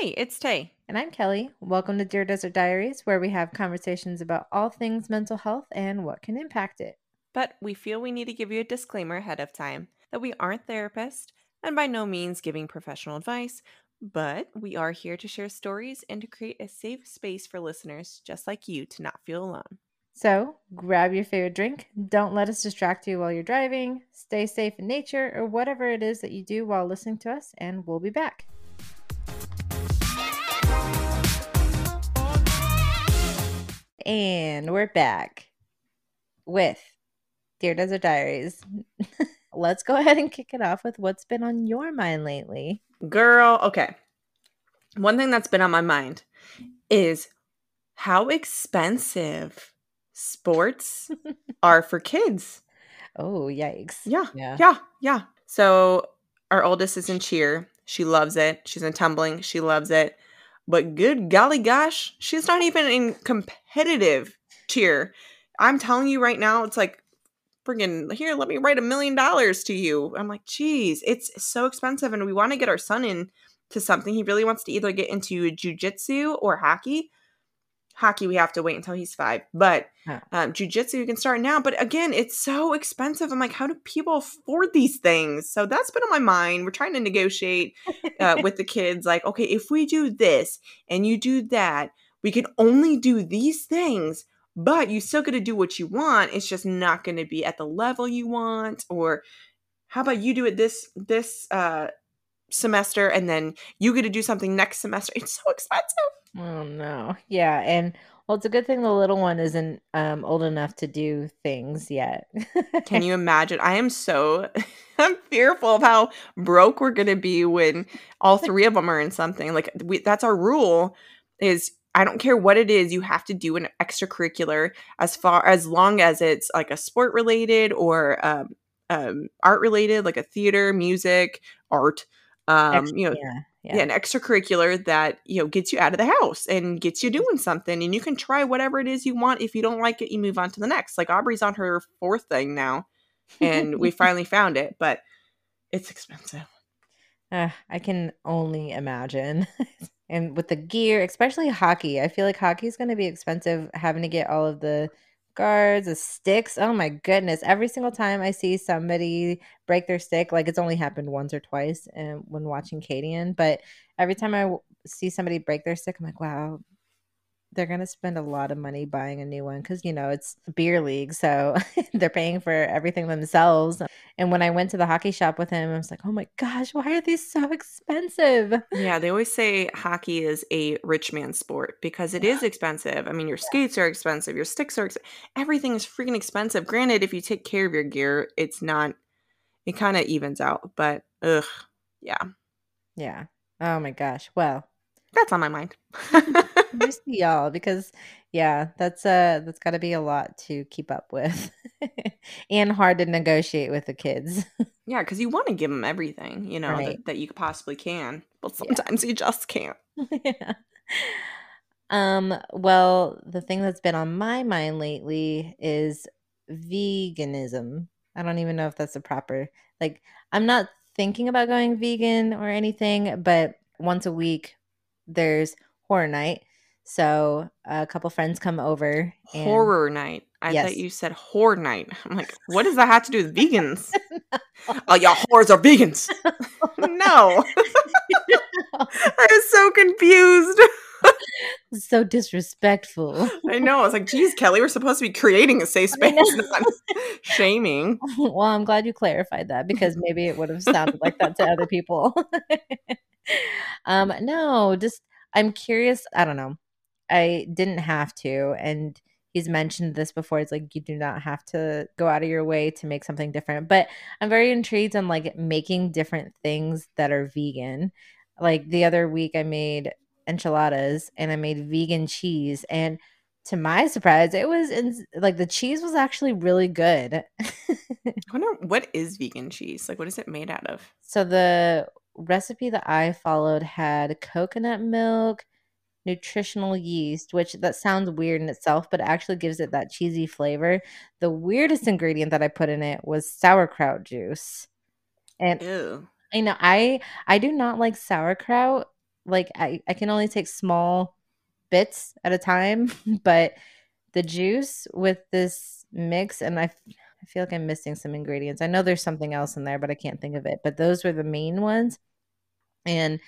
Hey, it's Tay. And I'm Kelly. Welcome to Dear Desert Diaries, where we have conversations about all things mental health and what can impact it. But we feel we need to give you a disclaimer ahead of time that we aren't therapists and by no means giving professional advice, but we are here to share stories and to create a safe space for listeners just like you to not feel alone. So grab your favorite drink. Don't let us distract you while you're driving. Stay safe in nature or whatever it is that you do while listening to us, and we'll be back. And we're back with Dear Desert Diaries. Let's go ahead and kick it off with what's been on your mind lately. Girl, okay. One thing that's been on my mind is how expensive sports are for kids. Oh, yikes. Yeah. Yeah. Yeah. Yeah. So our oldest is in cheer. She loves it. She's in tumbling. She loves it. But good golly gosh, she's not even in competitive tier. I'm telling you right now, it's like friggin' here, let me write a million dollars to you. I'm like, geez, it's so expensive. And we want to get our son in to something. He really wants to either get into jujitsu or hockey hockey we have to wait until he's five but huh. um, jiu-jitsu you can start now but again it's so expensive. I'm like how do people afford these things? So that's been on my mind. We're trying to negotiate uh, with the kids like okay if we do this and you do that we can only do these things but you still get to do what you want. It's just not going to be at the level you want or how about you do it this this uh semester and then you get to do something next semester? It's so expensive Oh no. Yeah, and well, it's a good thing the little one isn't um, old enough to do things yet. Can you imagine? I am so I'm fearful of how broke we're gonna be when all three of them are in something. Like we, that's our rule. Is I don't care what it is, you have to do an extracurricular as far as long as it's like a sport related or um, um, art related, like a theater, music, art. Um, Extra, you know, yeah yeah. yeah. an extracurricular that you know gets you out of the house and gets you doing something and you can try whatever it is you want if you don't like it you move on to the next like aubrey's on her fourth thing now and we finally found it but it's expensive uh, i can only imagine and with the gear especially hockey i feel like hockey is going to be expensive having to get all of the guards, the sticks. Oh my goodness. Every single time I see somebody break their stick, like it's only happened once or twice and when watching Cadian, but every time I see somebody break their stick, I'm like, wow, they're going to spend a lot of money buying a new one because you know it's beer league so they're paying for everything themselves. And when i went to the hockey shop with him i was like oh my gosh why are these so expensive? Yeah they always say hockey is a rich man sport because it is expensive. I mean your skates are expensive your sticks are ex- everything is freaking expensive. Granted if you take care of your gear it's not it kind of evens out but ugh yeah. Yeah. Oh my gosh. Well that's on my mind just y'all because yeah that's uh that's got to be a lot to keep up with and hard to negotiate with the kids yeah because you want to give them everything you know right. that, that, you possibly can but sometimes yeah. you just can't yeah. um well the thing that's been on my mind lately is veganism i don't even know if that's a proper like i'm not thinking about going vegan or anything but once a week there's horror night so a couple friends come over. And, horror night. I yes. thought you said whore night. I'm like, what does that have to do with vegans? oh, y'all whores are vegans. no. I was so confused. so disrespectful. I know. I was like, geez, Kelly, we're supposed to be creating a safe space, not shaming. Well, I'm glad you clarified that because maybe it would have sounded like that to other people. um, no, just I'm curious. I don't know. I didn't have to. And he's mentioned this before. It's like you do not have to go out of your way to make something different. But I'm very intrigued on like making different things that are vegan. Like the other week, I made enchiladas and I made vegan cheese. And to my surprise, it was in, like the cheese was actually really good. I wonder what is vegan cheese? Like, what is it made out of? So the recipe that I followed had coconut milk, nutritional yeast, which that sounds weird in itself, but it actually gives it that cheesy flavor. The weirdest ingredient that I put in it was sauerkraut juice. And Ew. I know I I do not like sauerkraut like I, I can only take small bits at a time, but the juice with this mix, and I, I feel like I'm missing some ingredients. I know there's something else in there, but I can't think of it. But those were the main ones. And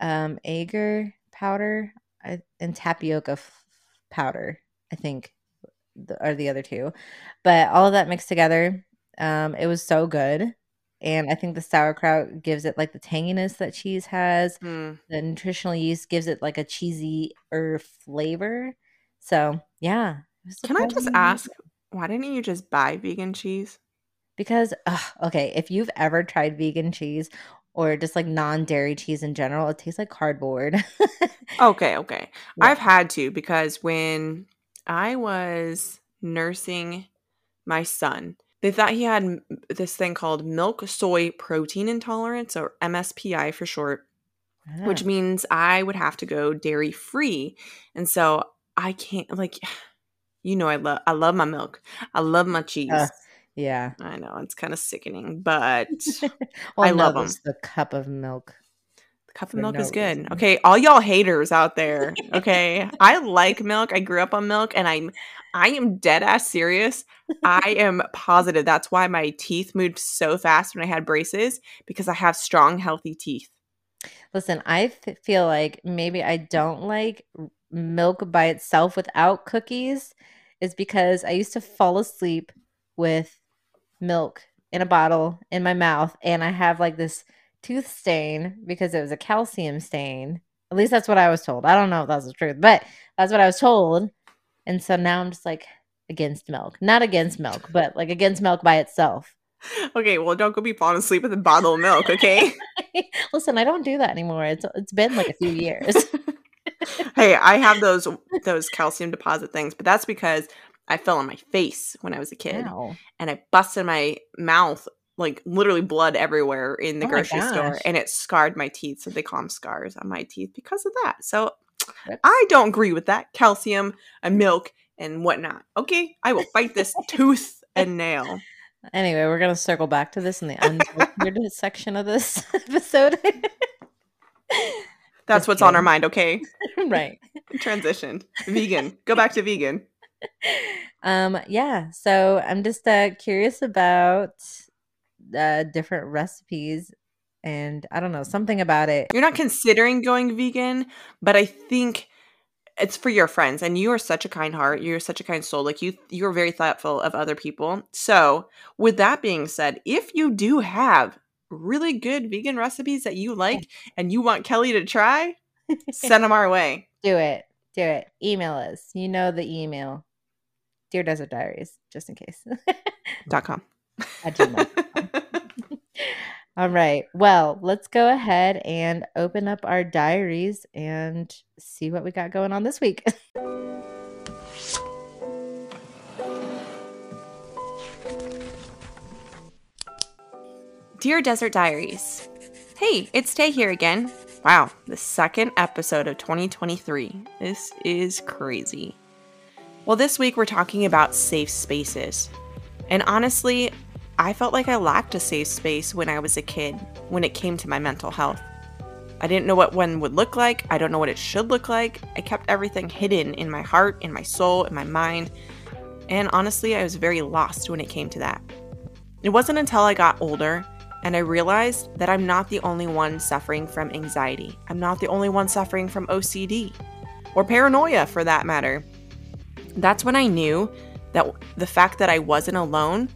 um, agar powder and tapioca f- powder, I think, are the other two. But all of that mixed together, um, it was so good. And I think the sauerkraut gives it like the tanginess that cheese has. Mm. The nutritional yeast gives it like a cheesy or flavor. So yeah. Can I just ask, why didn't you just buy vegan cheese? Because ugh, okay, if you've ever tried vegan cheese or just like non-dairy cheese in general, it tastes like cardboard. Okay, okay. Yeah. I've had to because when I was nursing my son, they thought he had this thing called milk soy protein intolerance or MSPI for short, which Ah, means I would have to go dairy free. And so I can't like you know I love I love my milk. I love my cheese. uh, yeah. I know it's kind of sickening, but well, I no, love 'em. there's the cup of milk. the cup of milk no is good. reason. Okay, all y'all haters out there. Okay, I like milk. I grew up on milk, and I'm I am dead ass serious. I am positive that's why my teeth moved so fast when I had braces because I have strong, healthy teeth. Listen, I f- feel like maybe I don't like milk by itself without cookies is because I used to fall asleep with milk in a bottle in my mouth and I have like this tooth stain because it was a calcium stain. At least that's what I was told. I don't know if that's the truth, but that's what I was told. And so now I'm just like against milk. Not against milk, but like against milk by itself. Okay, well, don't go be falling asleep with a bottle of milk. Okay. Listen, I don't do that anymore. It's it's been like a few years. hey, I have those those calcium deposit things, but that's because I fell on my face when I was a kid. Wow. and I busted my mouth, like literally blood everywhere in the Oh grocery store, and it scarred my teeth. So they call them scars on my teeth because of that. So. I don't agree with that. Calcium and milk and whatnot. Okay, I will fight this tooth and nail. Anyway, we're gonna circle back to this in the unfiltered section of this episode. That's what's on our mind. Okay, right. transition. Vegan. Go back to vegan. Um, yeah. So I'm just uh curious about uh different recipes and I don't know, something about it. You're not considering going vegan, but I think it's for your friends and you are such a kind heart you're such a kind soul like you you're very thoughtful of other people so with that being said if you do have really good vegan recipes that you like and you want kelly to try send them our way Do it. Do it. Email us. You know the email. Dear Desert Diaries, just in case. dot com At gmail. All right. Well, let's go ahead and open up our diaries and see what we got going on this week. Dear Desert Diaries. Hey, it's Tay here again. Wow, the second episode of 2023. This is crazy. Well, this week we're talking about safe spaces. And honestly, I felt like I lacked a safe space when I was a kid when it came to my mental health. I didn't know what one would look like. I don't know what it should look like. I kept everything hidden in my heart, in my soul, in my mind. And honestly, I was very lost when it came to that. It wasn't until I got older and I realized that I'm not the only one suffering from anxiety. I'm not the only one suffering from OCD or paranoia for that matter. That's when I knew that the fact that I wasn't alone,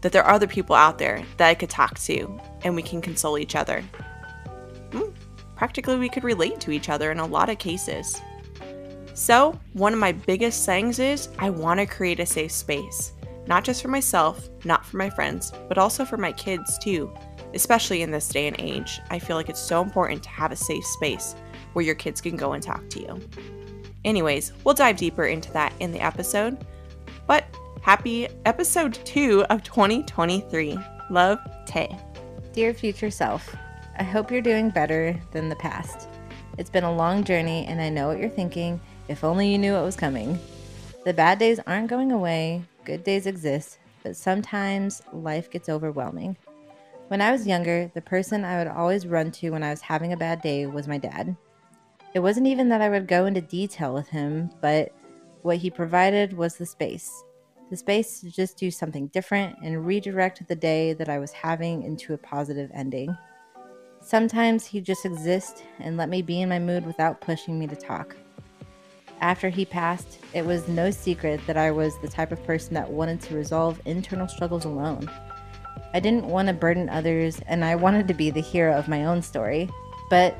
that there are other people out there that I could talk to and we can console each other. Hmm, Practically, we could relate to each other in a lot of cases. So, one of my biggest sayings is I want to create a safe space not just for myself, not for my friends, but also for my kids too. Especially in this day and age, I feel like it's so important to have a safe space where your kids can go and talk to you. Anyways, we'll dive deeper into that in the episode. But happy episode 2 of 2023. Love, Tay. Dear future self, I hope you're doing better than the past. It's been a long journey, and I know what you're thinking. If only you knew what was coming. The bad days aren't going away, good days exist, but sometimes life gets overwhelming. When I was younger, the person I would always run to when I was having a bad day was my dad. It wasn't even that I would go into detail with him, but what he provided was the space. The space to just do something different and redirect the day that I was having into a positive ending. Sometimes he'd just exist and let me be in my mood without pushing me to talk. After he passed, it was no secret that I was the type of person that wanted to resolve internal struggles alone. I didn't want to burden others, and I wanted to be the hero of my own story. But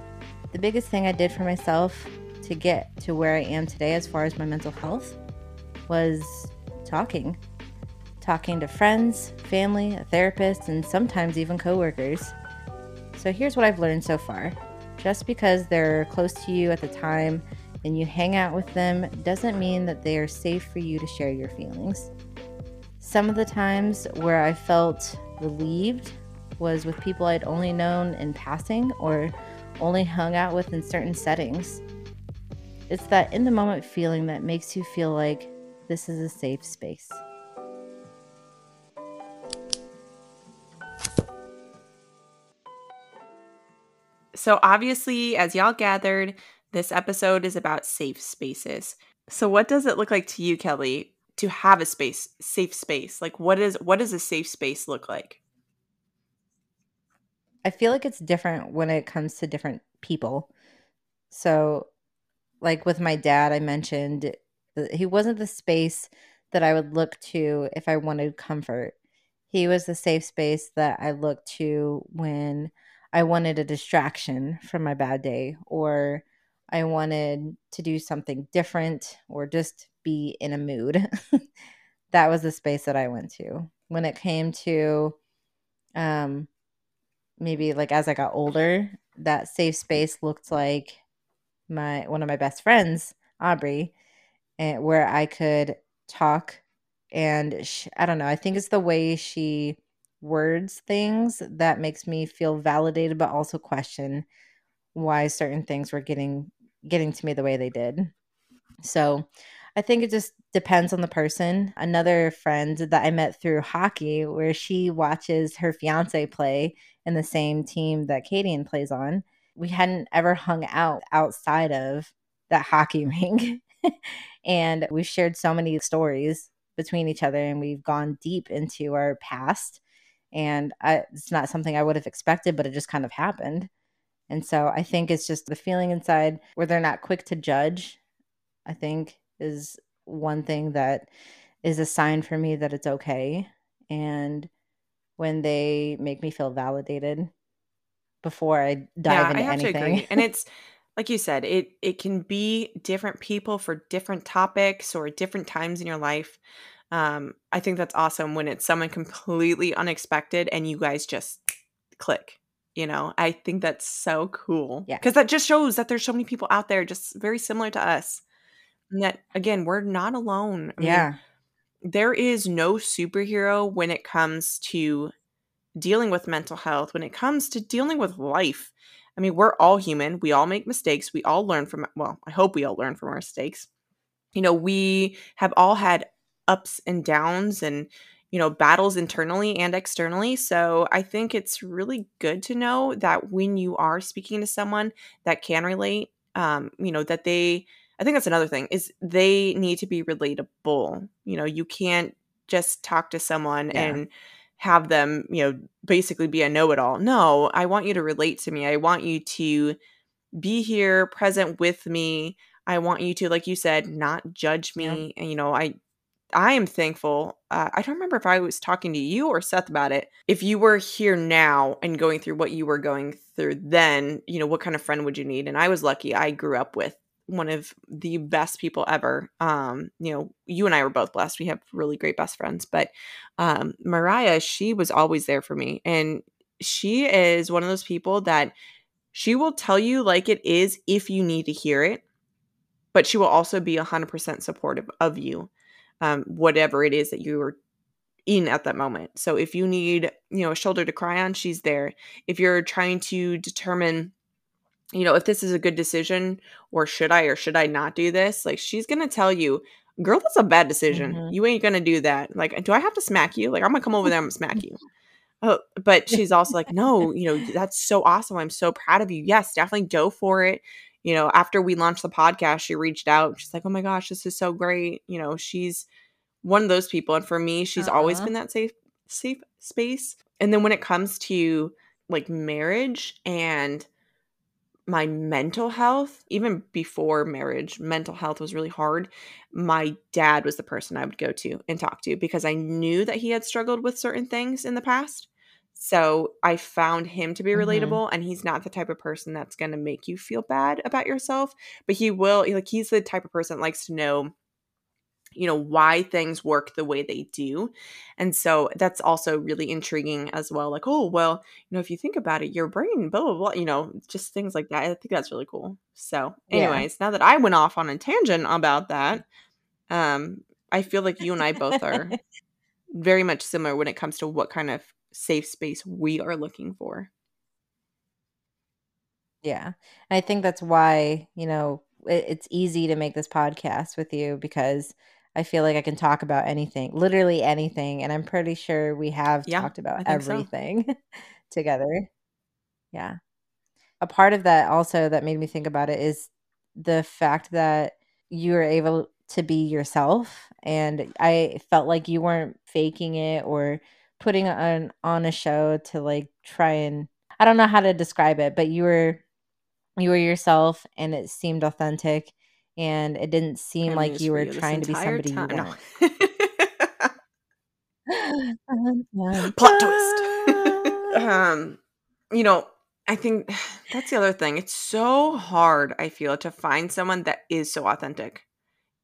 the biggest thing I did for myself to get to where I am today, as far as my mental health, was talking. Talking to friends, family, a therapist, and sometimes even coworkers. So here's what I've learned so far. Just because they're close to you at the time and you hang out with them doesn't mean that they are safe for you to share your feelings. Some of the times where I felt relieved was with people I'd only known in passing or only hung out with in certain settings. It's that in the moment feeling that makes you feel like this is a safe space. So, obviously, as y'all gathered, this episode is about safe spaces. So, what does it look like to you, Kelly, to have a space, safe space? Like, what is what does a safe space look like? I feel like it's different when it comes to different people. So, like with my dad, I mentioned he wasn't the space that I would look to if I wanted comfort. He was the safe space that I looked to when I wanted a distraction from my bad day or I wanted to do something different or just be in a mood. that was the space that I went to. When it came to um maybe like as I got older, that safe space looked like my one of my best friends, Aubrey, and where I could talk and she, I don't know, I think it's the way she words things that makes me feel validated but also question why certain things were getting getting to me the way they did. So, I think it just depends on the person. Another friend that I met through hockey, where she watches her fiance play in the same team that Kadian plays on. We hadn't ever hung out outside of that hockey rink. and we've shared so many stories between each other and we've gone deep into our past. And I, it's not something I would have expected, but it just kind of happened. And so I think it's just the feeling inside where they're not quick to judge, I think is one thing that is a sign for me that it's okay. And when they make me feel validated before I dive yeah, into I have anything. To agree. And it's like you said, it it can be different people for different topics or different times in your life. Um, I think that's awesome when it's someone completely unexpected and you guys just click. You know, I think that's so cool. Yeah. Because that just shows that there's so many people out there just very similar to us. And that again, we're not alone. I yeah. Mean, there is no superhero when it comes to dealing with mental health, when it comes to dealing with life. I mean, we're all human. We all make mistakes. We all learn from, well, I hope we all learn from our mistakes. You know, we have all had ups and downs and, you know, battles internally and externally. So I think it's really good to know that when you are speaking to someone that can relate, um, you know, that they, I think that's another thing is they need to be relatable. You know, you can't just talk to someone yeah. and have them, you know, basically be a know it all. No, I want you to relate to me. I want you to be here present with me. I want you to, like you said, not judge me. Yeah. And, you know, I, I am thankful. Uh, I don't remember if I was talking to you or Seth about it. If you were here now and going through what you were going through then, you know, what kind of friend would you need? And I was lucky. I grew up with one of the best people ever. Um, you know, you and I were both blessed. We have really great best friends, but um, Mariah, she was always there for me. And she is one of those people that she will tell you like it is if you need to hear it, but she will also be 100% supportive of you, um, whatever it is that you are in at that moment. So if you need, you know, a shoulder to cry on, she's there. If you're trying to determine you know, if this is a good decision or should I or should I not do this? Like she's going to tell you, girl, that's a bad decision. Mm-hmm. You ain't going to do that. Like, do I have to smack you? Like, I'm going to come over there and smack you. Oh, but she's also like, no, you know, that's so awesome. I'm so proud of you. Yes, definitely go for it. You know, after we launched the podcast, she reached out. She's like, oh my gosh, this is so great. You know, she's one of those people. And for me, she's always Uh-huh. been that safe, safe space. And then when it comes to like marriage and my mental health, even before marriage, mental health was really hard. My dad was the person I would go to and talk to because I knew that he had struggled with certain things in the past. So I found him to be Mhm. relatable, and he's not the type of person that's going to make you feel bad about yourself, but he will, like, he's the type of person that likes to know you know why things work the way they do and so that's also really intriguing as well like oh well you know if you think about it your brain blah blah blah you know just things like that i think that's really cool so Yeah. anyways now that i went off on a tangent about that um i feel like you and i both are very much similar when it comes to what kind of safe space we are looking for Yeah. And I think that's why, you know, it's easy to make this podcast with you because I feel like I can talk about anything, literally anything. And I'm pretty sure we have Yeah, talked about think so. everything together. Yeah. A part of that also that made me think about it is the fact that you were able to be yourself. And I felt like you weren't faking it or putting on on a show to like try and I don't know how to describe it, but you were you were yourself and it seemed authentic and it didn't seem like you were you trying to be somebody you time no. weren't. Plot twist um you know i think that's the other thing it's so hard i feel to find someone that is so authentic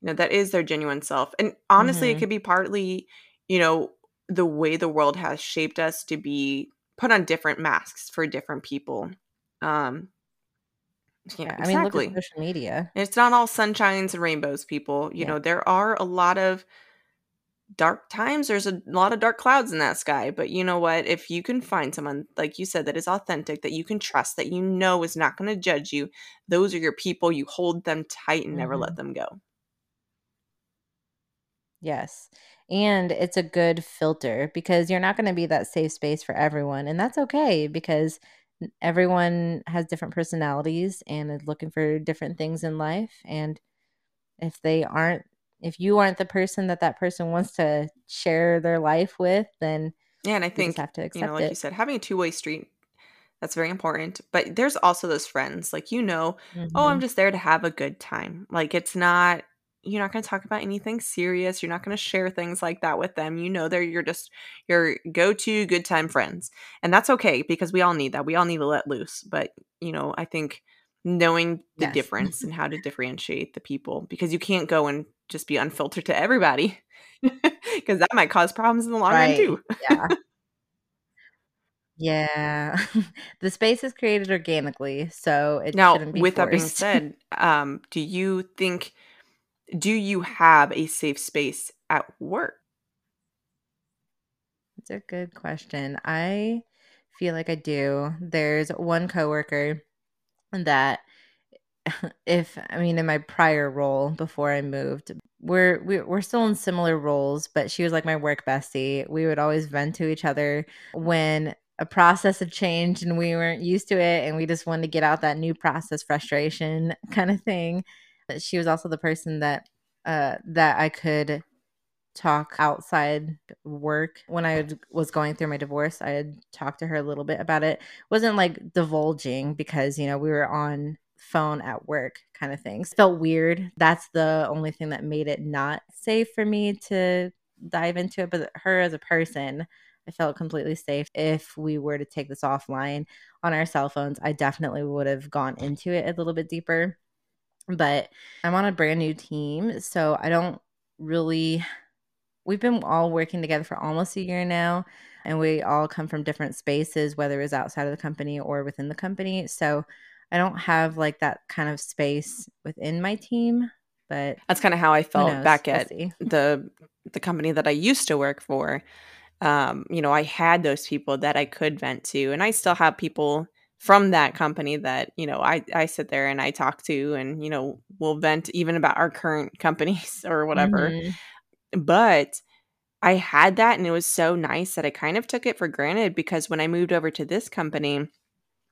you know that is their genuine self and honestly it Mhm. could be partly you know the way the world has shaped us to be put on different masks for different people um yeah Yeah, I mean, look at social media. it's not all sunshines and rainbows people you Yeah. know there are a lot of dark times there's a lot of dark clouds in that sky but you know what if you can find someone like you said that is authentic that you can trust that you know is not going to judge you those are your people you hold them tight and never Mhm. let them go Yes. And it's a good filter because you're not going to be that safe space for everyone. And that's okay because everyone has different personalities and is looking for different things in life. And if they aren't, if you aren't the person that that person wants to share their life with, then yeah and i think have to you know accept like you said having a two-way street that's very important but there's also those friends like you know oh i'm Mhm. just there to have a good time like it's not you're not going to talk about anything serious you're not going to share things like that with them you know they're you're just your go-to good time friends and that's okay because we all need that we all need to let loose but you know i think knowing the Yes. difference and how to differentiate the people because you can't go and just be unfiltered to everybody because that might cause problems in the long run too Yeah. Yeah. the space is created organically, so it now shouldn't be with that being said um do you think do you have a safe space at work It's a good question. I feel like I do. There's one coworker that if I mean in my prior role before I moved, we're we, we're still in similar roles, but she was like my work bestie. We would always vent to each other when a process had changed and we weren't used to it and we just wanted to get out that new process frustration kind of thing. But she was also the person that uh that I could talk outside work when I was going through my divorce. I had talked to her a little bit about it. wasn't like divulging because you know we were on phone at work kind of things. Felt weird. That's the only thing that made it not safe for me to dive into it. But her as a person, I felt completely safe. If we were to take this offline on our cell phones, I definitely would have gone into it a little bit deeper. But I'm on a brand new team, so I don't really we've been all working together for almost a year now and we all come from different spaces whether it's outside of the company or within the company. So i don't have like that kind of space within my team but that's kind of how i felt back we'll at the the company that i used to work for. Um you know i had those people that i could vent to and i still have people from that company that you know i i sit there and i talk to and you know we'll vent even about our current companies or whatever Mhm. but I had that and it was so nice that I kind of took it for granted because when I moved over to this company,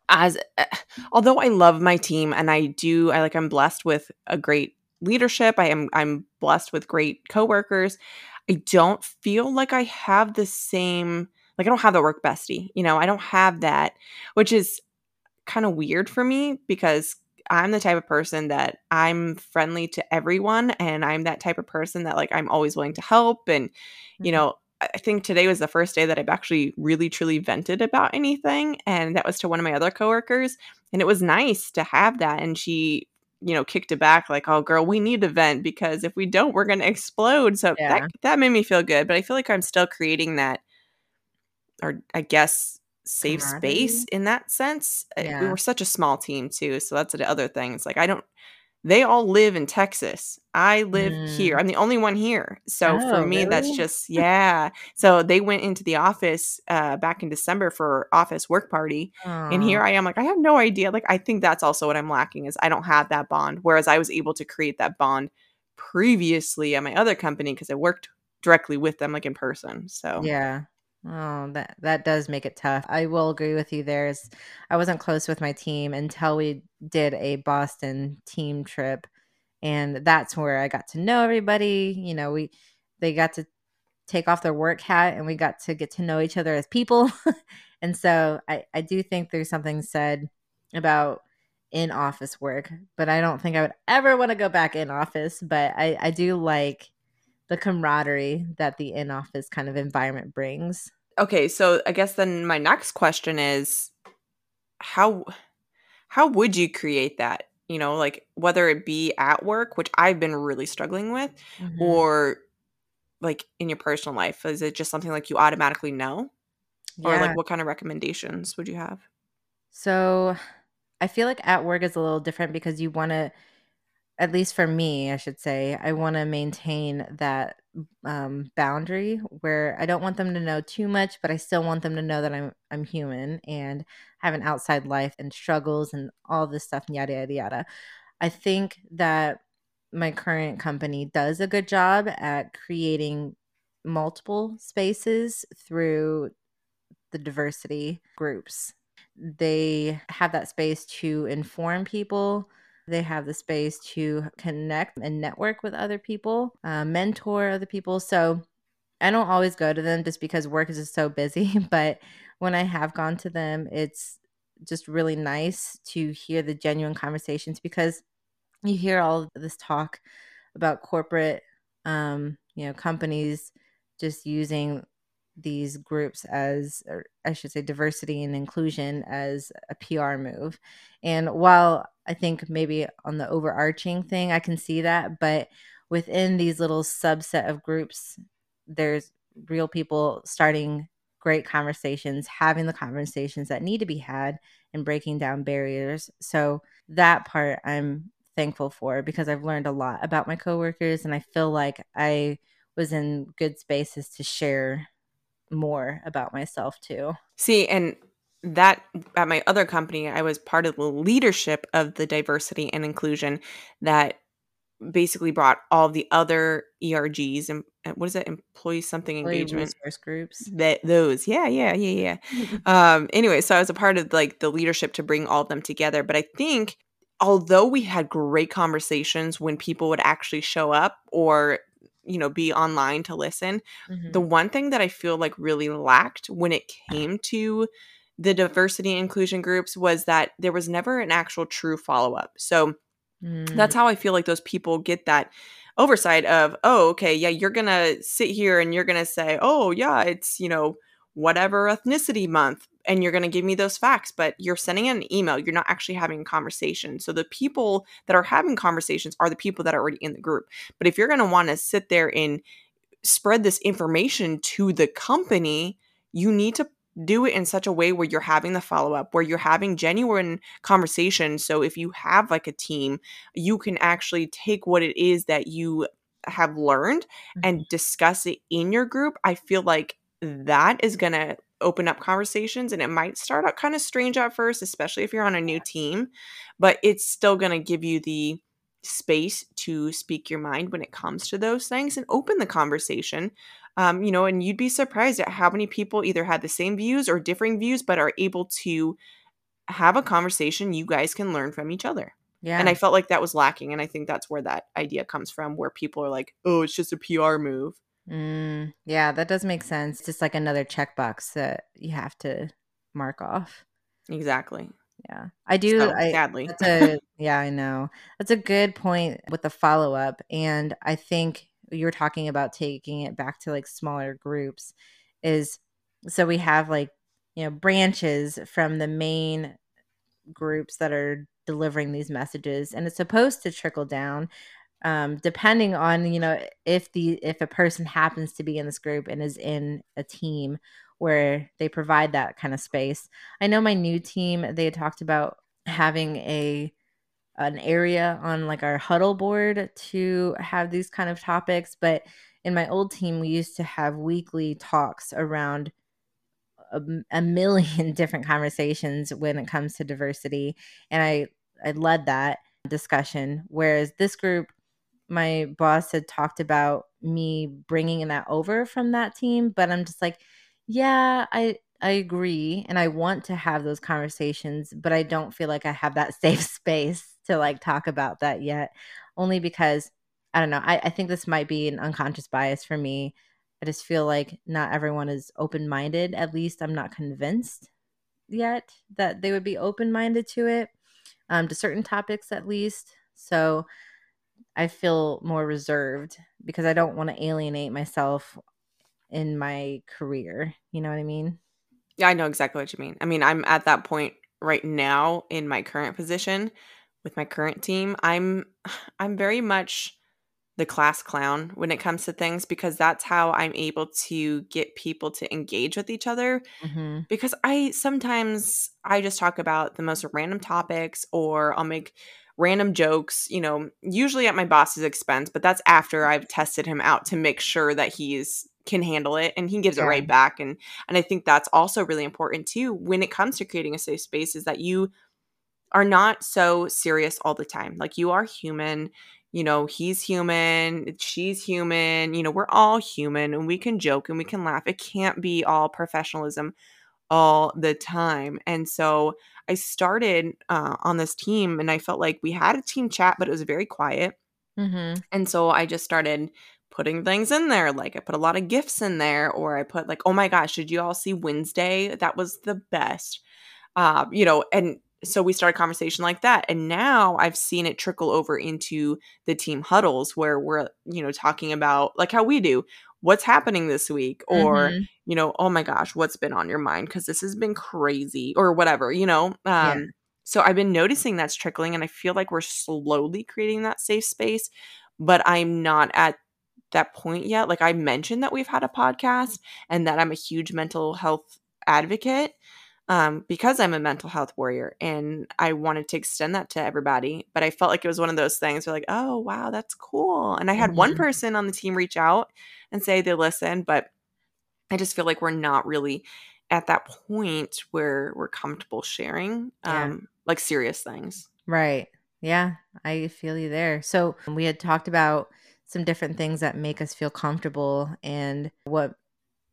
as uh, although I love my team and I do I like I'm blessed with a great leadership. I am I'm blessed with great coworkers. I don't feel like I have the same like I don't have the work bestie. You know, I don't have that, which is kind of weird for me because I'm the type of person that I'm friendly to everyone and I'm that type of person that like I'm always willing to help and you Mhm. know I think today was the first day that I've actually really truly vented about anything and that was to one of my other coworkers and it was nice to have that and she you know kicked it back like oh girl we need to vent because if we don't we're going to explode so that that made me feel good but I feel like I'm still creating that or I guess safe space in that sense. We Yeah. were such a small team too, so that's the other thing. It's like I don't they all live in Texas. I live here. Mm. I'm the only one here. So for Oh, me that's just yeah. So they went into the office uh back in December for office work party and here I am like I have no idea. Like I think that's also what I'm lacking is I don't have that bond whereas I was able to create that bond previously at my other company because I worked directly with them like in person. So Yeah. Oh, that that does make it tough. I will agree with you there is I wasn't close with my team until we did a Boston team trip, and that's where I got to know everybody, you know, we they got to take off their work hat, and we got to get to know each other as people, and so I I do think there's something said about in-office work, but I don't think I would ever wanna go back in office, but I I do like the camaraderie that the in-office kind of environment brings. Okay, so I guess then my next question is how how would you create that? You know, like whether it be at work, which I've been really struggling with, Mhm. or like in your personal life. Is it just something like you automatically know? Or like what kind of recommendations would you have? So, I feel like at work is a little different because you wanna at least for me, I should say, I wanna maintain that, um, boundary where I don't want them to know too much, but I still want them to know that I'm I'm human and have an outside life and struggles and all this stuff yada, yada, yada. I think that my current company does a good job at creating multiple spaces through the diversity groups. They have that space to inform people. They have the space to connect and network with other people, uh, mentor other people. So I don't always go to them just because work is just so busy. But when I have gone to them, it's just really nice to hear the genuine conversations because you hear all this talk about corporate um you know companies just using these groups as or I should say diversity and inclusion as a PR move. And while I think maybe on the overarching thing I can see that, but within these little subset of groups there's real people starting great conversations, having the conversations that need to be had and breaking down barriers. So that part I'm thankful for because I've learned a lot about my coworkers and I feel like I was in good spaces to share more about myself too. See, and that at my other company, I was part of the leadership of the diversity and inclusion that basically brought all the other ERGs and uh, what is it? Employee something Employee engagement. resource groups. That those. Yeah, yeah, yeah, yeah. Um anyway, so I was a part of like the leadership to bring all of them together, but I think although we had great conversations when people would actually show up or you know be online to listen, the Mhm. one thing that I feel like really lacked when it came to the diversity inclusion groups was that there was never an actual true follow-up. So Mm, that's how I feel like those people get that oversight of, oh, okay, yeah, you're gonna sit here and you're gonna say, oh, yeah, it's, you know, whatever ethnicity month, and you're gonna give me those facts, but you're sending an email, you're not actually having a conversation. So the people that are having conversations are the people that are already in the group. But if you're gonna wanna sit there and spread this information to the company, you need to do it in such a way where you're having the follow up, where you're having genuine conversations. So if you have like a team, you can actually take what it is that you have learned and mm-hmm. discuss it in your group. I feel like that is going to open up conversations and it might start out kind of strange at first, especially if you're on a new team, but it's still going to give you the space to speak your mind when it comes to those things and open the conversation Um, you know, and you'd be surprised at how many people either had the same views or differing views, but are able to have a conversation you guys can learn from each other. Yeah. And I felt like that was lacking. And I think that's where that idea comes from, where people are like, oh, it's just a PR move. Mm, yeah, that does make sense. Just like another checkbox that you have to mark off. Exactly. Yeah. I do. So, I, sadly. a, yeah, I know. That's a good point with the follow up. And I think you were talking about taking it back to like smaller groups is so we have like, you know, branches from the main groups that are delivering these messages and it's supposed to trickle down um, depending on you know if the if a person happens to be in this group and is in a team where they provide that kind of space. I know my new team they had talked about having a an area on like our huddle board to have these kind of topics but in my old team we used to have weekly talks around a, a million different conversations when it comes to diversity and i i led that discussion whereas this group my boss had talked about me bringing that over from that team but i'm just like yeah i i agree and i want to have those conversations but i don't feel like i have that safe space to like talk about that yet. Only because i don't know i, I think this might be an unconscious bias for me. I just feel like not everyone is open-minded at least i'm not convinced yet that they would be open-minded to it um, to certain topics at least. So I feel more reserved because I don't want to alienate myself in my career. You know what I mean? Yeah, I know exactly what you mean. I mean, I'm at that point right now in my current position with my current team. I'm I'm very much the class clown when it comes to things because that's how I'm able to get people to engage with each other Mm-hmm. because I sometimes I just talk about the most random topics or I'll make random jokes, you know, usually at my boss's expense, but that's after I've tested him out to make sure that he's can handle it and he gives Yeah. it right back and and I think that's also really important too when it comes to creating a safe space is that you are not so serious all the time. Like you are human, you know, he's human, she's human, you know, we're all human and we can joke and we can laugh. It can't be all professionalism all the time. And so I started uh, on this team and I felt like we had a team chat, but it was very quiet. Mm-hmm. And so I just started putting things in there. Like I put a lot of gifts in there, or I put like, oh my gosh, did you all see Wednesday? That was the best. Uh, you know, and so we started a conversation like that. And now I've seen it trickle over into the team huddles where we're, you know, talking about like how we do what's happening this week or Mhm. you know oh my gosh what's been on your mind because this has been crazy or whatever you know um Yeah. so i've been noticing that's trickling and i feel like we're slowly creating that safe space but i'm not at that point yet like i mentioned that we've had a podcast and that i'm a huge mental health advocate um, because i'm a mental health warrior and i wanted to extend that to everybody but i felt like it was one of those things where like oh wow that's cool and i had one Mhm. person on the team reach out and say they listen but i just feel like we're not really at that point where we're comfortable sharing Yeah. um, like serious things Right. Yeah, I feel you there. So we had talked about some different things that make us feel comfortable and what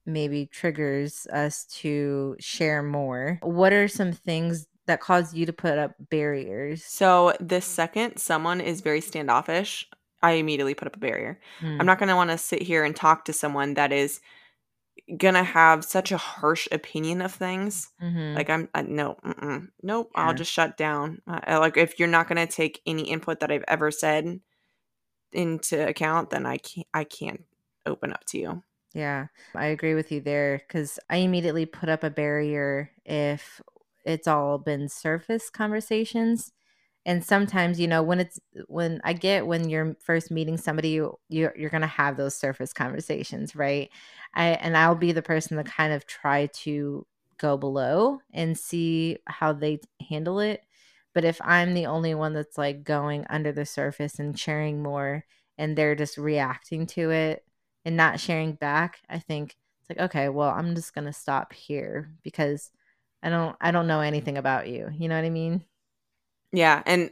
maybe triggers us to share more. What are some things that cause you to put up barriers? So the second someone is very standoffish, I immediately put up a barrier. Mm, I'm not going to want to sit here and talk to someone that is going to have such a harsh opinion of things. mhm. Like I'm I, no, nope. I'll just shut down. Uh, like if you're not going to take any input that I've ever said into account, then I can't. I can't open up to you. Yeah, I agree with you there because I immediately put up a barrier if it's all been surface conversations. And sometimes, you know, when it's when I get when you're first meeting somebody, you you're, you're gonna have those surface conversations, right? I and I'll be the person to kind of try to go below and see how they handle it. But if I'm the only one that's like going under the surface and sharing more, and they're just reacting to it, and not sharing back, I think it's like, okay, well, I'm just gonna stop here because I don't I don't know anything about you. You know what I mean? Yeah, and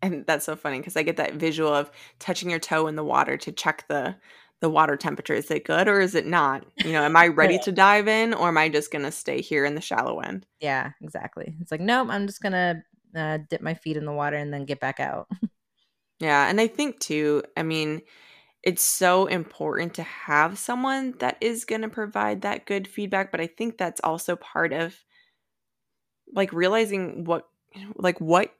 and that's so funny because I get that visual of touching your toe in the water to check the the water temperature. Is it good or is it not? You know, am I ready to dive in or am I just going to stay here in the shallow end? Yeah, exactly. It's like, nope, I'm just going to uh, dip my feet in the water and then get back out. yeah. And I think, too, I mean, it's so important to have someone that is going to provide that good feedback. But I think that's also part of like realizing what, like, what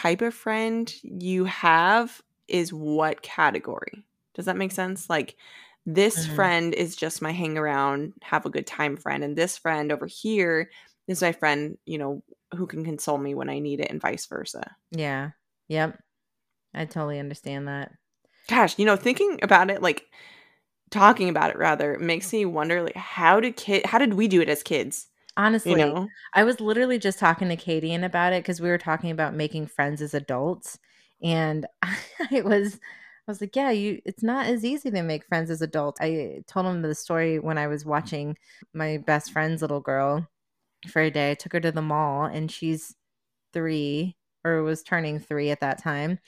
type of friend you have is what category. Does that make sense? Like, this mm-hmm. friend is just my hang around, have a good time friend. And this friend over here is my friend, you know, who can console me when I need it and vice versa. Yeah. Yep. I totally understand that. Gosh, you know, thinking about it, like talking about it rather, makes me wonder like how did kid how did we do it as kids? Honestly, you know? I was literally just talking to Katie and about it because we were talking about making friends as adults. And I was I was like, yeah, you it's not as easy to make friends as adults. I told him the story when I was watching my best friend's little girl for a day. I took her to the mall and she's three or was turning three at that time.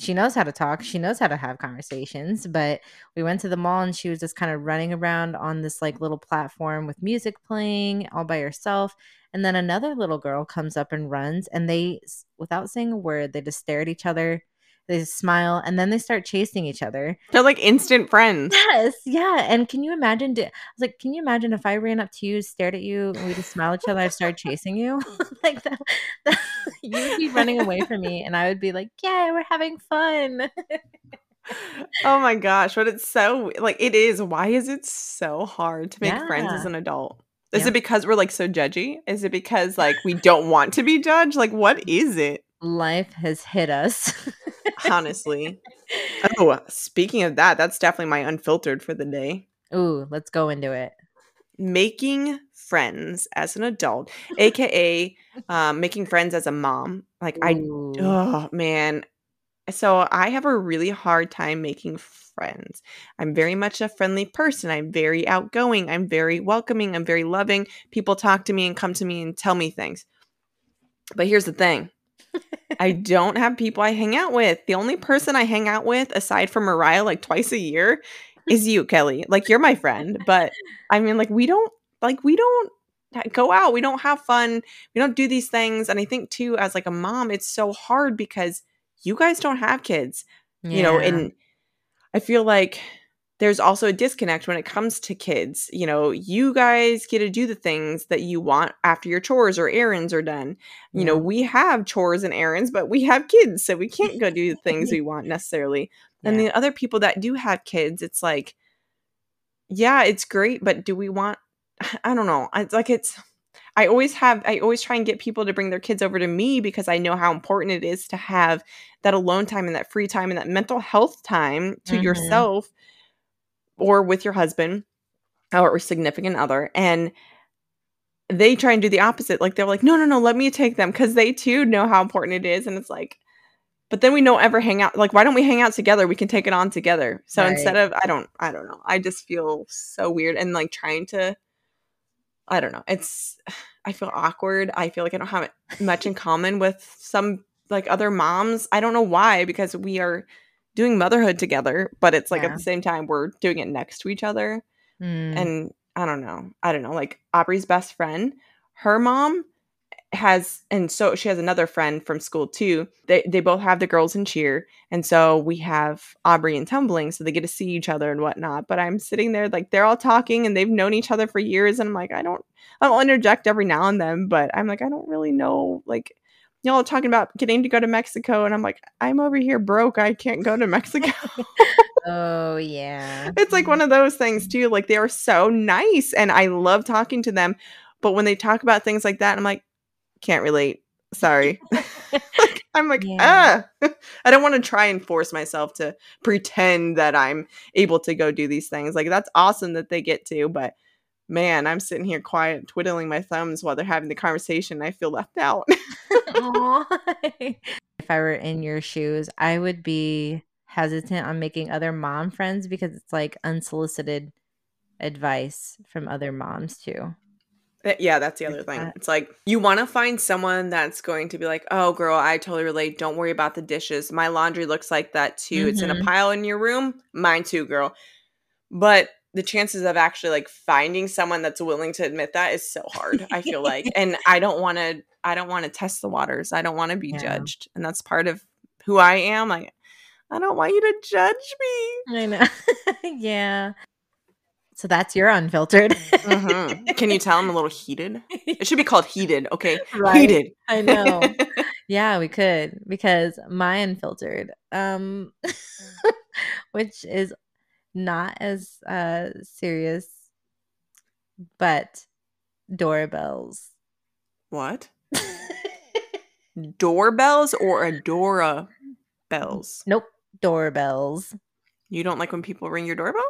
She knows how to talk. She knows how to have conversations. But we went to the mall and she was just kind of running around on this like little platform with music playing all by herself. And then another little girl comes up and runs and they, without saying a word, they just stare at each other they smile and then they start chasing each other. They're like instant friends. Yes, yeah. And can you imagine? I was like, can you imagine if I ran up to you, stared at you, and we just smiled at each other, I started chasing you? like that, that, you would be running away from me, and I would be like, yeah, we're having fun. oh my gosh, but it's so like it is. Why is it so hard to make yeah. friends as an adult? Is it because we're like so judgy? Is it because like we don't want to be judged? Like what is it? Life has hit us honestly. Oh, speaking of that, that's definitely my unfiltered for the day. Ooh, let's go into it. Making friends as an adult, aka um, making friends as a mom. Like Ooh. I, oh man. So I have a really hard time making friends. I'm very much a friendly person. I'm very outgoing. I'm very welcoming. I'm very loving. People talk to me and come to me and tell me things. But here's the thing I don't have people I hang out with. The only person I hang out with, aside from Mariah, like twice a year, is you, Kelly. Like you're my friend, but I mean, like we don't, like we don't go out. We don't have fun. We don't do these things. And I think too, as like a mom, it's so hard because you guys don't have kids, yeah. you know, and I feel like there's also a disconnect when it comes to kids. You know, you guys get to do the things that you want after your chores or errands are done. You yeah. know, we have chores and errands, but we have kids, so we can't go do the things we want necessarily. Yeah. And the other people that do have kids, it's like, yeah, it's great, but do we want, I don't know. It's like, it's, I always have, I always try and get people to bring their kids over to me because I know how important it is to have that alone time and that free time and that mental health time to mm-hmm. yourself or with your husband or significant other and they try and do the opposite. Like they're like no no no let me take them because they too know how important it is and it's like but then we don't ever hang out like why don't we hang out together? We can take it on together. So right. instead of i don't i don't know. I just feel so weird and like trying to i don't know. It's i feel awkward. I feel like i don't have much in common with some like other moms. I don't know why because we are doing motherhood together, but it's like yeah. at the same time we're doing it next to each other. Mm. And I don't know. I don't know. Like Aubrey's best friend, her mom has and so she has another friend from school too. They they both have the girls in cheer. And so we have Aubrey and tumbling, so they get to see each other and whatnot. But I'm sitting there like they're all talking and they've known each other for years, and I'm like, I don't I'll interject every now and then, but I'm like, I don't really know like y'all talking about getting to go to Mexico, and I'm like, I'm over here broke. I can't go to Mexico. oh yeah. It's like one of those things too. Like they are so nice, and I love talking to them. But when they talk about things like that, I'm like, can't relate. Sorry. like, I'm like, yeah. ah, I don't want to try and force myself to pretend that I'm able to go do these things. Like that's awesome that they get to, but man, I'm sitting here quiet, twiddling my thumbs while they're having the conversation. I feel left out. if I were in your shoes, I would be hesitant on making other mom friends because it's like unsolicited advice from other moms too. Eh, yeah, that's the other thing. It's like you want to find someone that's going to be like, "Oh, girl, I totally relate. Don't worry about the dishes. My laundry looks like that too. Mm-hmm. It's in a mm-hmm. pile in your room. Mine too, girl." but the chances of actually like finding someone that's willing to admit that is so hard i feel like and i don't want to i don't want to test the waters i don't want to be Yeah. judged and that's part of who i am like i don't want you to judge me I know. yeah. So that's your unfiltered. Mhm. can you tell i'm a little heated it should be called heated okay Right. heated I know. yeah, we could because my unfiltered, um, which is not as uh serious, but doorbells. what doorbells or adora bells nope, doorbells. you don't like when people ring your doorbell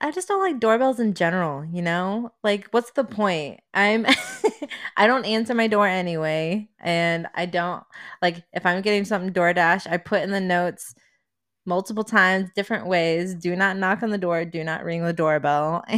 I just don't like doorbells in general, you know? Like what's the point? I'm I don't answer my door anyway, and I don't like if I'm getting something DoorDash, I put in the notes multiple times, different ways, do not knock on the door, do not ring the doorbell.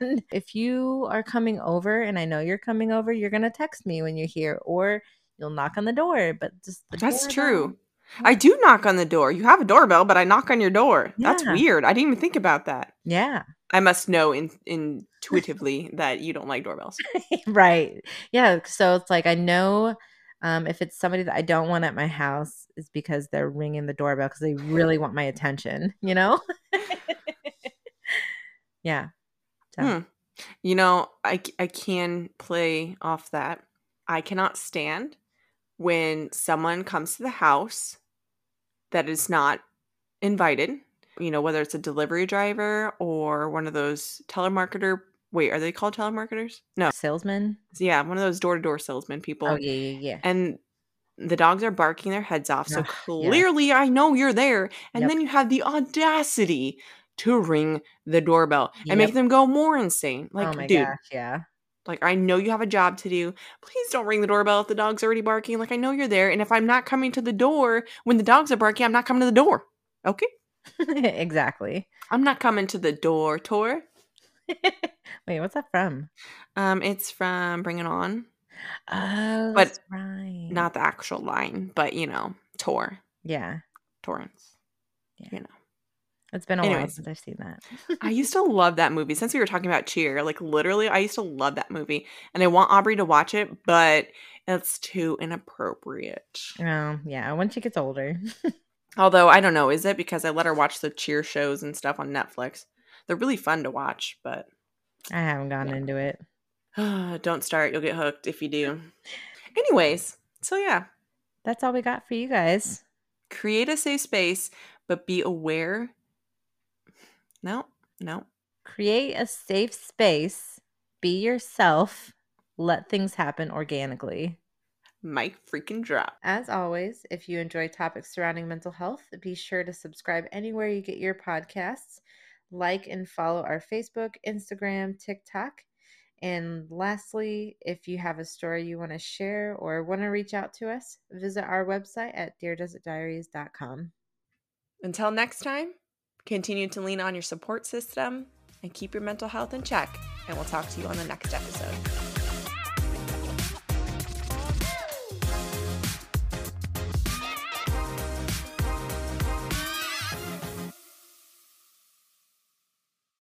And if you are coming over and I know you're coming over, you're going to text me when you're here or you'll knock on the door, but just the That's doorbell- true. I do knock on the door. You have a doorbell, but I knock on your door. That's weird. I didn't even think about that. Yeah. I must know in, intuitively that you don't like doorbells. right. Yeah. So it's like I know um, if it's somebody that I don't want at my house, is because they're ringing the doorbell because they really want my attention. You know. yeah. So, Hmm. You know, I, I can play off that. I cannot stand when someone comes to the house that is not invited, you know, whether it's a delivery driver or one of those telemarketer. Wait, are they called telemarketers? No. Salesman. Yeah, one of those door to door salesman people. Oh yeah, yeah, yeah. and the dogs are barking their heads off. So Ugh, yeah. clearly, I know you're there. And Yep. then you have the audacity to ring the doorbell and make them go more insane. Oh like, oh dude, gosh, yeah. like I know you have a job to do. Please don't ring the doorbell if the dog's already barking. Like I know you're there, and if I'm not coming to the door when the dogs are barking, I'm not coming to the door. Okay, exactly. I'm not coming to the door. Tor. Wait, what's that from? Um, it's from Bring It On, Oh, But that's right. not the actual line, but you know, Tor, Yeah, Torrance. Yeah. You know. it's been a while since I've seen that. I used to love that movie. Since we were talking about Cheer, like literally, I used to love that movie, and I want Aubrey to watch it, but it's too inappropriate. Oh, yeah. When she gets older. Although I don't know, is it because I let her watch the Cheer shows and stuff on Netflix? They're really fun to watch, but I haven't gotten Yeah. into it. don't start. You'll get hooked if you do. Anyways, so yeah, That's all we got for you guys. create a safe space, but be aware. No, no. Create a safe space. Be yourself. Let things happen organically. Mic freaking drop. As always, if you enjoy topics surrounding mental health, be sure to subscribe anywhere you get your podcasts. Like and follow our Facebook, Instagram, TikTok. And lastly, if you have a story you want to share or want to reach out to us, visit our website at deardesertdiaries.com. Until next time, continue to lean on your support system and keep your mental health in check. And we'll talk to you on the next episode.